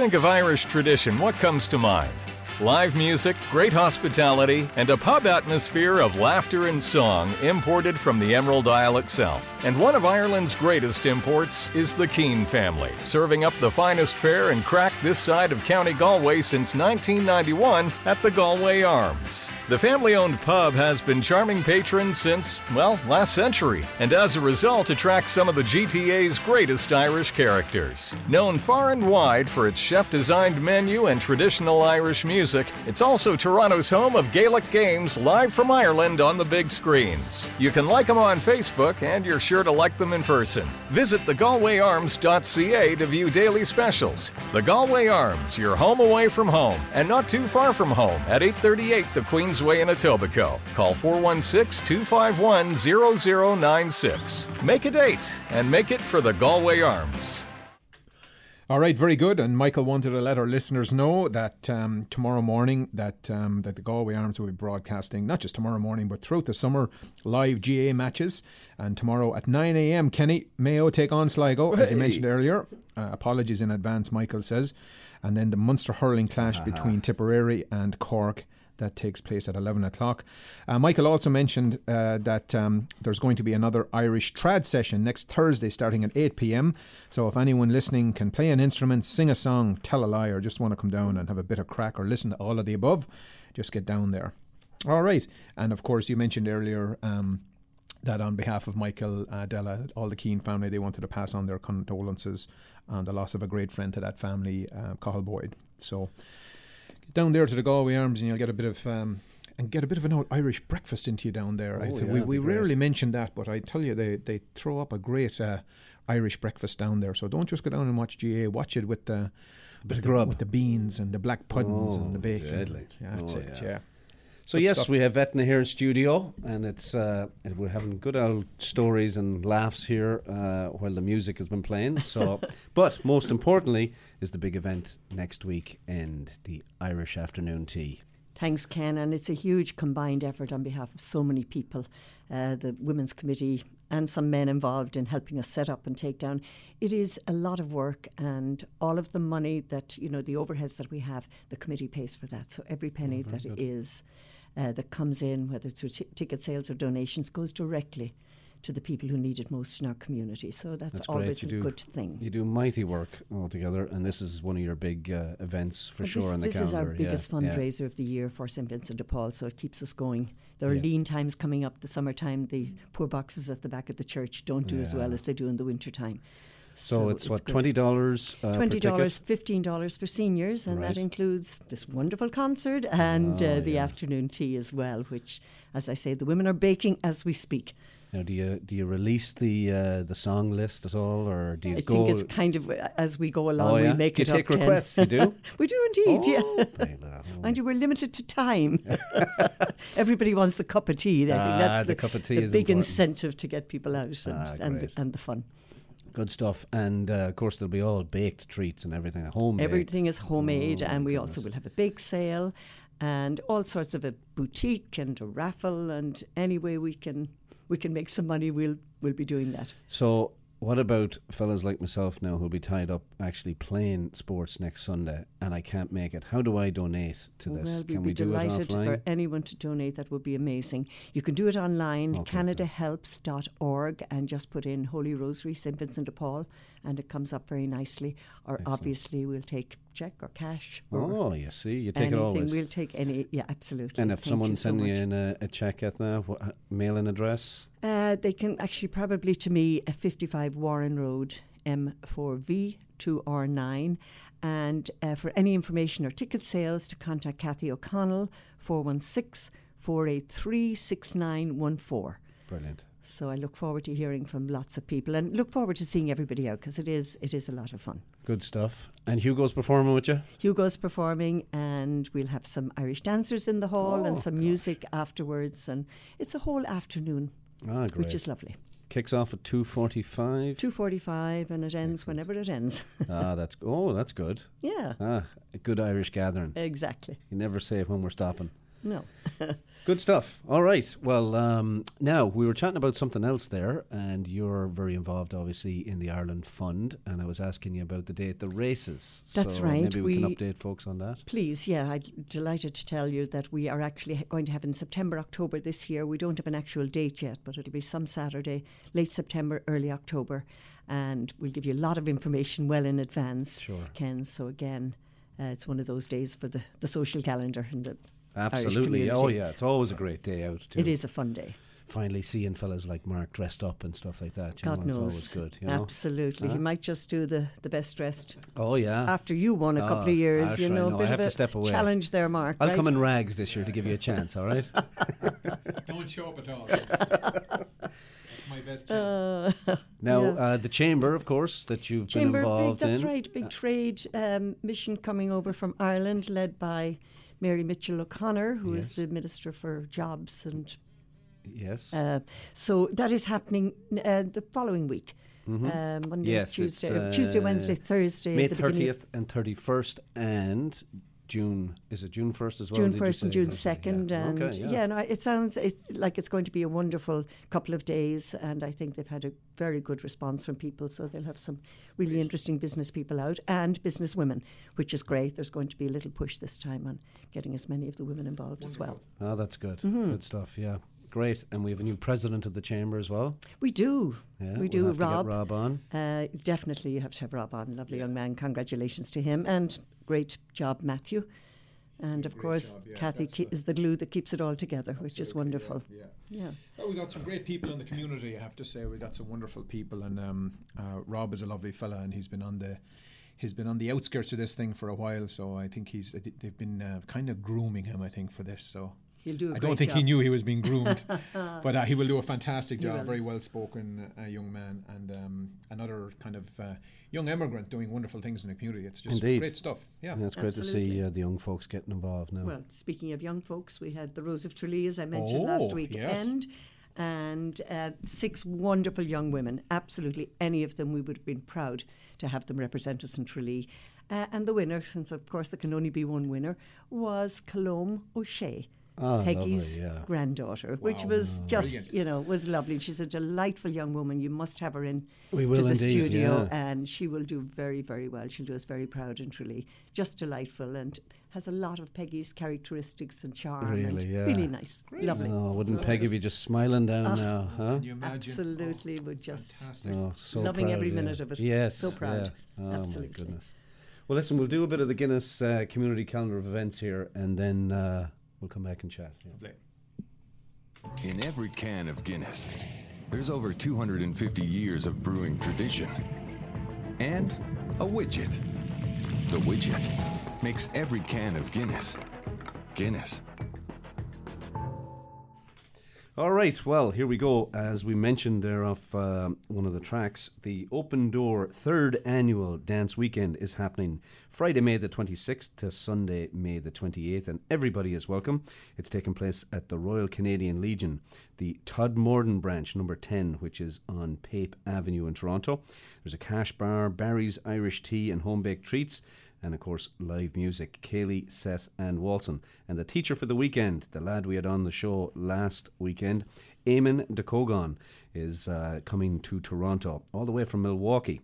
think of Irish tradition, what comes to mind? Live music, great hospitality, and a pub atmosphere of laughter and song imported from the Emerald Isle itself. And one of Ireland's greatest imports is the Keane family, serving up the finest fare and crack this side of County Galway since 1991 at the Galway Arms. The family owned pub has been charming patrons since, well, last century, and as a result attracts some of the GTA's greatest Irish characters. Known far and wide for its chef designed menu and traditional Irish music, it's also Toronto's home of Gaelic games live from Ireland on the big screens. You can like them on Facebook, and you're sure to like them in person. Visit thegalwayarms.ca to view daily specials. The Galway Arms, your home away from home, and not too far from home at 838 the Queensway in Etobicoke. Call 416 251 0096. Make a date and make it for the Galway Arms. All right, very good. And Michael wanted to let our listeners know that um, tomorrow morning that um, that the Galway Arms will be broadcasting not just tomorrow morning but throughout the summer live GAA matches. And tomorrow at 9 a.m. Kenny Mayo take on Sligo as you mentioned earlier. Uh, apologies in advance, Michael says. And then the Munster hurling clash between Tipperary and Cork. That takes place at 11 o'clock. Uh, Michael also mentioned uh, that um, there's going to be another Irish trad session next Thursday starting at 8 pm. So if anyone listening can play an instrument, sing a song, tell a lie, or just want to come down and have a bit of crack or listen to all of the above, just get down there. All right. And of course, you mentioned earlier. Um, that on behalf of Michael uh, Della, all the Keane family, they wanted to pass on their condolences on the loss of a great friend to that family, uh, Cathal Boyd. So down there to the Galway Arms and you'll get a bit of um, and get a bit of an old Irish breakfast into you down there. I Oh, think yeah, we we rarely mention that, but I tell you they they throw up a great uh, Irish breakfast down there. So don't just go down and watch GAA. Watch it with the with the, grub. with the beans and the black puddings and the Oh, bacon. deadly. Yeah, that's Oh, it. yeah. Yeah. So Good yes, stuff. we have Eithne here in studio, and it's uh, we're having good old stories and laughs here uh, while the music has been playing. So, but most importantly is the big event next week and the Irish afternoon tea. Thanks, Ken. And it's a huge combined effort on behalf of so many people. Uh, the Women's Committee and some men involved in helping us set up and take down. It is a lot of work, and all of the money that, you know, the overheads that we have, the committee pays for that. So every penny that is uh, that comes in, whether through t- ticket sales or donations, goes directly to the people who need it most in our community. So that's, That's always a do, good thing. You do mighty work altogether, and this is one of your big uh, events for Well, sure this, on the this is calendar. our biggest yeah, yeah. fundraiser of the year for St Vincent de Paul, so it keeps us going. There are Yeah. lean times coming up. The summertime, the poor boxes at the back of the church don't do as well as they do in the wintertime. So, it's, what good. twenty dollars uh, Twenty dollars, fifteen dollars for seniors, and Right. that includes this wonderful concert and Oh, uh, the yeah. afternoon tea as well. Which, as I say, the women are baking as we speak. Now, do you do you release the uh, the song list at all, or do you I go? think it's kind of uh, as we go along, Oh, yeah? we make Do it you up. take Ken. requests? You do? we do indeed. Oh, yeah. Oh. Mind you, we're limited to time. Everybody wants the cup of tea. I Ah, think that's the the, cup of tea the big important. incentive to get people out and, Ah, and, the, and the fun. Good stuff, and uh, of course there'll be all baked treats and everything at home. Everything is homemade, Oh, and we goodness. also will have a bake sale and all sorts of a boutique and a raffle. And any way we can we can make some money, we'll we'll be doing that. So, what about fellas like myself now who'll be tied up actually playing sports next Sunday, and I can't make it? How do I donate to this? Well, Can be we do it delighted offline? for anyone to donate. That would be amazing. You can do it online, Okay, CanadaHelps.org, and just put in Holy Rosary, St. Vincent de Paul, and it comes up very nicely. Or Excellent. obviously, we'll take check or cash. Or Oh, you see, you take anything. it always. We'll take any. Yeah, absolutely. and if Thank someone's you so sending you in a, a check, Eithne, what, mailing address? Uh, they can actually probably to me at 55 Warren Road, M4V 2R9. And uh, for any information or ticket sales, to contact Kathy O'Connell, 416 483 6914. Brilliant. So I look forward to hearing from lots of people and look forward to seeing everybody out because it is, it is a lot of fun. Good stuff. And Hugo's performing with you? Hugo's performing, and we'll have some Irish dancers in the hall Oh, and some music afterwards. And it's a whole afternoon, Ah, great. which is lovely. Kicks off at 2.45. 2.45 and it ends whenever it ends. ah, that's oh, that's good. yeah, Ah, a good Irish gathering. exactly. You never say when we're stopping. No. Good stuff. All right. Well, um, now we were chatting about something else there, and you're very involved, obviously, in the Ireland Fund. And I was asking you about the date, the races. That's So right. Maybe we, can update folks on that. Please, yeah, I'm delighted to tell you that we are actually going to have in September, October this year. We don't have an actual date yet, but it'll be some Saturday, late September, early October. And we'll give you a lot of information well in advance, Sure. Ken. So, again, uh, it's one of those days for the, the social calendar and the Absolutely. Oh, yeah. It's always a great day out, too. It is a fun day. Finally seeing fellas like Mark dressed up and stuff like that. You God know, knows. It's always good. You know? Absolutely. Huh? He might just do the, the best dressed. Oh, yeah. After you won a couple Oh, of years, gosh, you I know, a know. I bit have of to a step away. challenge there, Mark. I'll right? come in rags this year to give you a chance, all right? Don't show up at all. My best chance. Uh, Now, yeah. uh, the chamber, of course, that you've Chamber, been involved big, involved that's in. That's right, big trade um, mission coming over from Ireland, led by Mary Mitchell O'Connor, who is Yes. the Minister for Jobs. And Yes. uh, so that is happening uh, the following week. Mhm. Um, Monday, yes, Tuesday, uh, Tuesday, Wednesday, Thursday. May at the beginning of- thirtieth and thirty first, and June. Is it June first as well? June first and? June second, yeah. and Okay, yeah. no, it sounds it's like it's going to be a wonderful couple of days, and I think they've had a very good response from people. So they'll have some really interesting business people out and business women, which is great. There's going to be a little push this time on getting as many of the women involved as well. Oh, that's good. Mhm. Good stuff. Yeah, great. And we have a new president of the chamber as well. We do. Yeah, we we'll do. have to get Rob. Rob on. Uh, definitely, you have to have Rob on. Lovely young man. Congratulations to him, and great job, Matthew. And of course, job, yeah, Kathy that's, ke- is the glue that keeps it all together, which is wonderful. Yeah. Yeah. Well, we got some great people in the community. I have to say, we got some wonderful people, and um, uh, Rob is a lovely fella, and he's been on the he's been on the outskirts of this thing for a while. So I think he's they've been uh, kind of grooming him. I think for this. So He'll do a I great don't think he knew he was being groomed, but uh, he will do a fantastic job. Very well spoken uh, young man, and um, another kind of uh, young immigrant doing wonderful things in the community. It's just Indeed. great stuff. Yeah, And it's great to see uh, the young folks getting involved now. Well, speaking of young folks, we had the Rose of Tralee, as I mentioned last Oh, weekend, and uh, six wonderful young women. Absolutely, any of them, we would have been proud to have them represent us in Tralee. Uh, and the winner, since of course there can only be one winner, was Colombe O'Shea. Ah, Peggy's lovely, yeah. granddaughter, which was Ah. just, Brilliant. you know, was lovely. She's a delightful young woman. You must have her in We to will the indeed, studio, yeah. and she will do very, very well. She'll do us very proud and truly. Just delightful and has a lot of Peggy's characteristics and charm. and Really, yeah. Really nice. Lovely. Oh, wouldn't Peggy be just smiling down Ah, now, huh? Can you imagine? Absolutely, would just Fantastic. Oh, so loving proud, every yeah. minute of it. Yes, so proud. yeah. Oh Absolutely. my goodness. Well, listen, we'll do a bit of the Guinness uh, community calendar of events here, and then uh, we'll come back and chat. yeah. In every can of Guinness, there's over 250 years of brewing tradition. And a widget. The widget makes every can of Guinness Guinness. All right, well, here we go. As we mentioned there off um one of the tracks, the Open Door third annual dance weekend is happening Friday, May the 26th to Sunday, May the 28th, and everybody is welcome. It's taking place at the Royal Canadian Legion, the Todmorden branch, number 10, which is on Pape Avenue in Toronto. There's a cash bar, Barry's Irish tea, and home baked treats and of course live music Kaylee, Seth and Walton. and the teacher for the weekend the lad we had on the show last weekend Eamon de Kogan is uh, coming to Toronto all the way from Milwaukee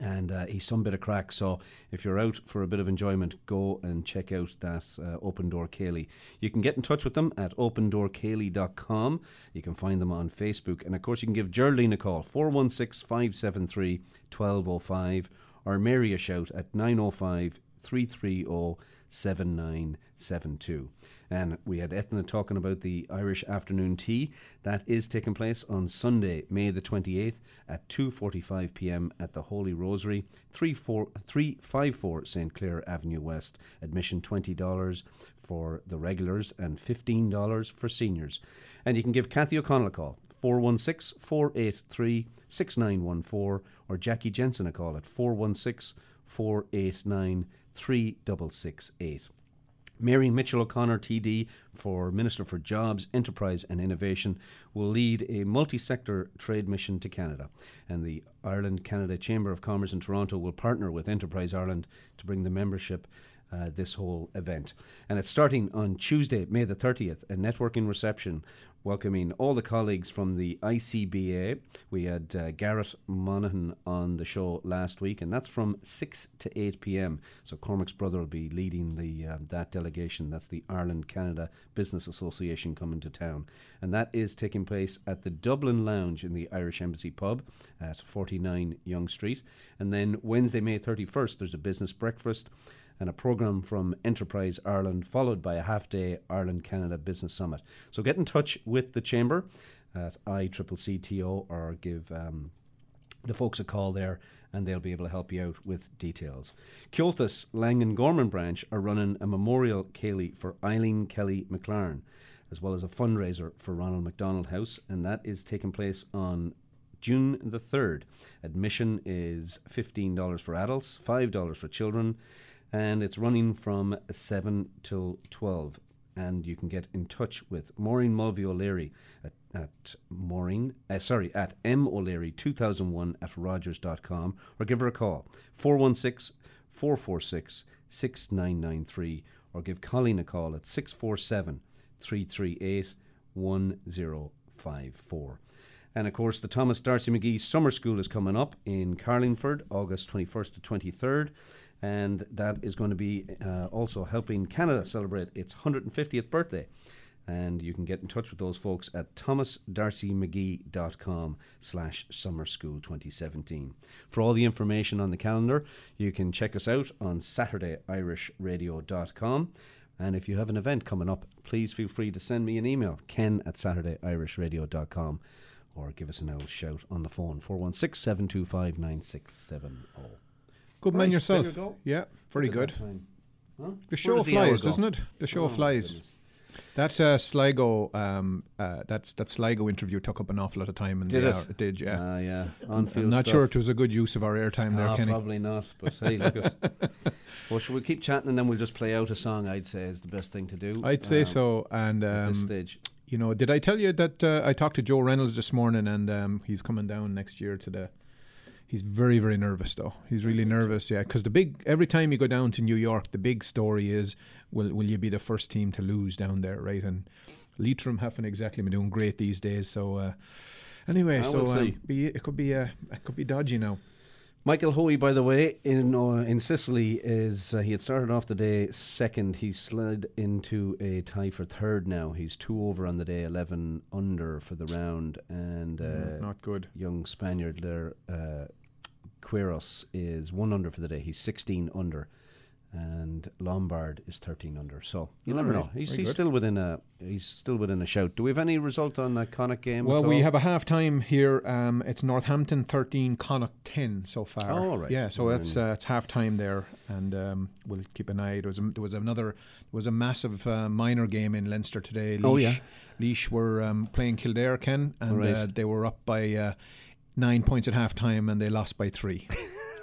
and uh, he's some bit of crack. So if you're out for a bit of enjoyment, go and check out that uh, Open Door Céilí. You can get in touch with them at opendoorcayley.com. You can find them on Facebook. And of course, you can give Geraldine a call, 416 573 1205, or Mary a shout at 905 330 7972. And we had Eithne talking about the Irish afternoon tea. That is taking place on Sunday, May the 28th at 2.45 p.m. at the Holy Rosary, 34 354 St. Clair Avenue West. Admission $20 for the regulars and $15 for seniors. And you can give Kathy O'Connell a call, 416 483 6914, or Jackie Jensen a call at 416 489 3668. Mary Mitchell O'Connor, TD, for Minister for Jobs, Enterprise and Innovation, will lead a multi sector trade mission to Canada. And the Ireland Canada Chamber of Commerce in Toronto will partner with Enterprise Ireland to bring the membership uh, this whole event. And it's starting on Tuesday, May the 30th, a networking reception welcoming all the colleagues from the ICBA. We had uh, Garrett Monaghan on the show last week, and that's from 6 to 8 p.m. So Cormac's brother will be leading the um, that delegation. That's the Ireland Canada Business Association coming to town. And that is taking place at the Dublin Lounge in the Irish Embassy Pub at 49 Yonge Street. And then Wednesday, May 31st, there's a business breakfast and a programme from Enterprise Ireland, followed by a half day Ireland Canada Business Summit. So get in touch with the Chamber at ICCCTO or give um, the folks a call there and they'll be able to help you out with details. Comhaltas Langan Gorman branch are running a memorial Céilí for Eileen Kelly McLaren, as well as a fundraiser for Ronald McDonald House, and that is taking place on June the 3rd. Admission is $15 for adults, $5 for children, and it's running from 7 till 12. And you can get in touch with Maureen Mulvey O'Leary at, at Maureen, uh, sorry, at M O'Leary 2001 at rogers.com or give her a call 416 446 6993 or give Colleen a call at 647 338 1054. And of course, the Thomas D'Arcy McGee Summer School is coming up in Carlingford, August 21st to 23rd. And that is going to be uh, also helping Canada celebrate its 150th birthday. And you can get in touch with those folks at thomasdarcymcgee.com slash summer school 2017. For all the information on the calendar, you can check us out on saturdayirishradio.com. And if you have an event coming up, please feel free to send me an email, ken at saturdayirishradio.com, or give us an old shout on the phone, 416 725 9670. Good Right, man yourself. go. Yeah, very good. Huh? The show flies, doesn't it? The show Oh, flies. goodness. That uh, Sligo, um, uh, that's that Sligo interview took up an awful lot of time. In Did it? hour. It did, yeah. Ah, yeah. I'm- not stuff. sure it was a good use of our airtime there, Ah, Kenny. Probably not, but hey, look at. well, shall we keep chatting and then we'll just play out a song? I'd say is the best thing to do. I'd say um, so. And um, at this stage. you know, did I tell you that uh, I talked to Joe Reynolds this morning, and um, he's coming down next year to the. He's very, very nervous though. He's really nervous, yeah. Because the big every time you go down to New York, the big story is will will you be the first team to lose down there, right? And Leitrim haven't exactly been doing great these days. So uh, anyway, Ah, so um, be, it could be uh, it could be dodgy now. Michael Hoey, by the way, in uh, in Sicily, is uh, he had started off the day second. He slid into a tie for third now. He's two over on the day, eleven under for the round, and uh, Mm, not good. Young Spaniard there, uh, Quiros is one under for the day. He's sixteen under, and Lombard is thirteen under. So you All never right, know. He's, he's still within a he's still within a shout. Do we have any result on that Connacht game? Well, we have a half time here. Um, it's Northampton 13, Connacht 10 so far. Oh, all right. Yeah, so it's uh, it's half time there, and um, we'll keep an eye. There was a, there was another there was a massive uh, minor game in Leinster today. Laois, Oh, yeah. Laois were um, playing Kildare, Ken, and Right. uh, they were up by uh, nine points at half time, and they lost by three.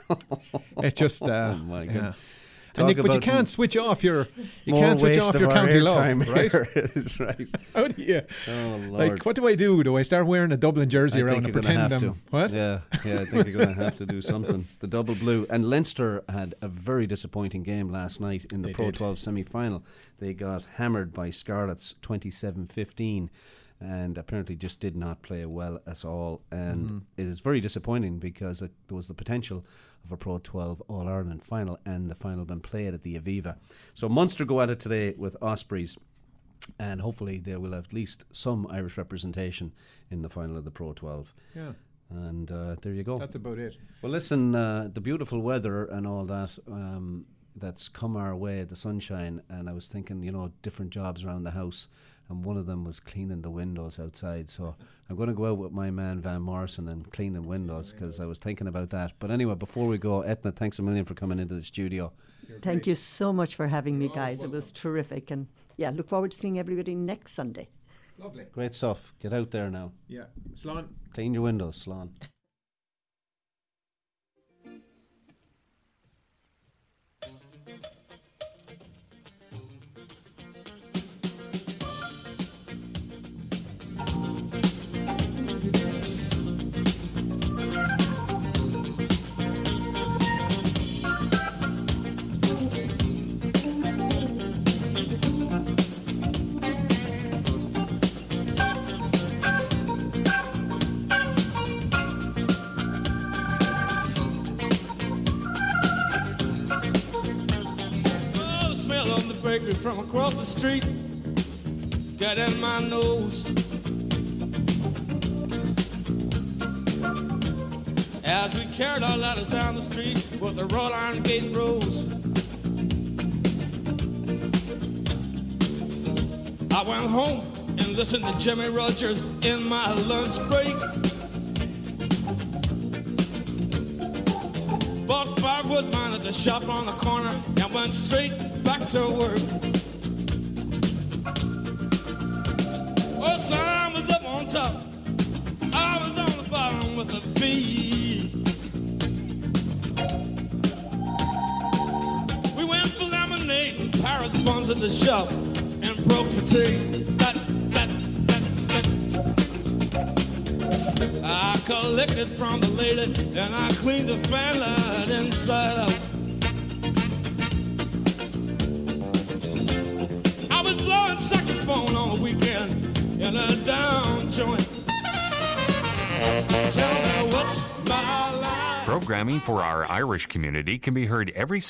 it just uh, Oh, my yeah. goodness. And you, but you can't switch off your you can't switch off of your county love, right? It's right. How do you? Oh, Lord. Like, what do I do? Do I start wearing a Dublin jersey I around and pretend have I'm to. what? Yeah, yeah. I think you're going to have to do something. The double blue and Leinster had a very disappointing game last night in the They Pro did. 12 semi final. They got hammered by Scarlets 27-15 and apparently just did not play well at all. And Mhm. it is very disappointing because it, there was the potential of a Pro 12 All Ireland final, and the final been played at the Aviva. So Munster go at it today with Ospreys and hopefully they will have at least some Irish representation in the final of the Pro 12. Yeah. And uh, there you go. That's about it. Well, listen, uh, the beautiful weather and all that um, that's come our way, the sunshine, and I was thinking, you know, different jobs around the house, and one of them was cleaning the windows outside. So I'm going to go out with my man Van Morrison and cleaning windows because I was thinking about that. But anyway, before we go, Eithne, thanks a million for coming into the studio. Thank you so much for having me, guys. It was terrific. And yeah, look forward to seeing everybody next Sunday. Lovely. Great stuff. Get out there now. Yeah. Slán. Clean your windows, Slán. From across the street got in my nose. As we carried our ladders down the street with the wrought iron gate rose. I went home and listened to Jimmie Rodgers in my lunch break. Bought five Woodbine at the shop on the corner and went straight back to work. At the shop and broke for tea. That, that, that. I collected from the lady and I cleaned the fan light inside out. I was blowing saxophone on the weekend in a down joint. Tell me what's my line? Programming for our Irish community can be heard every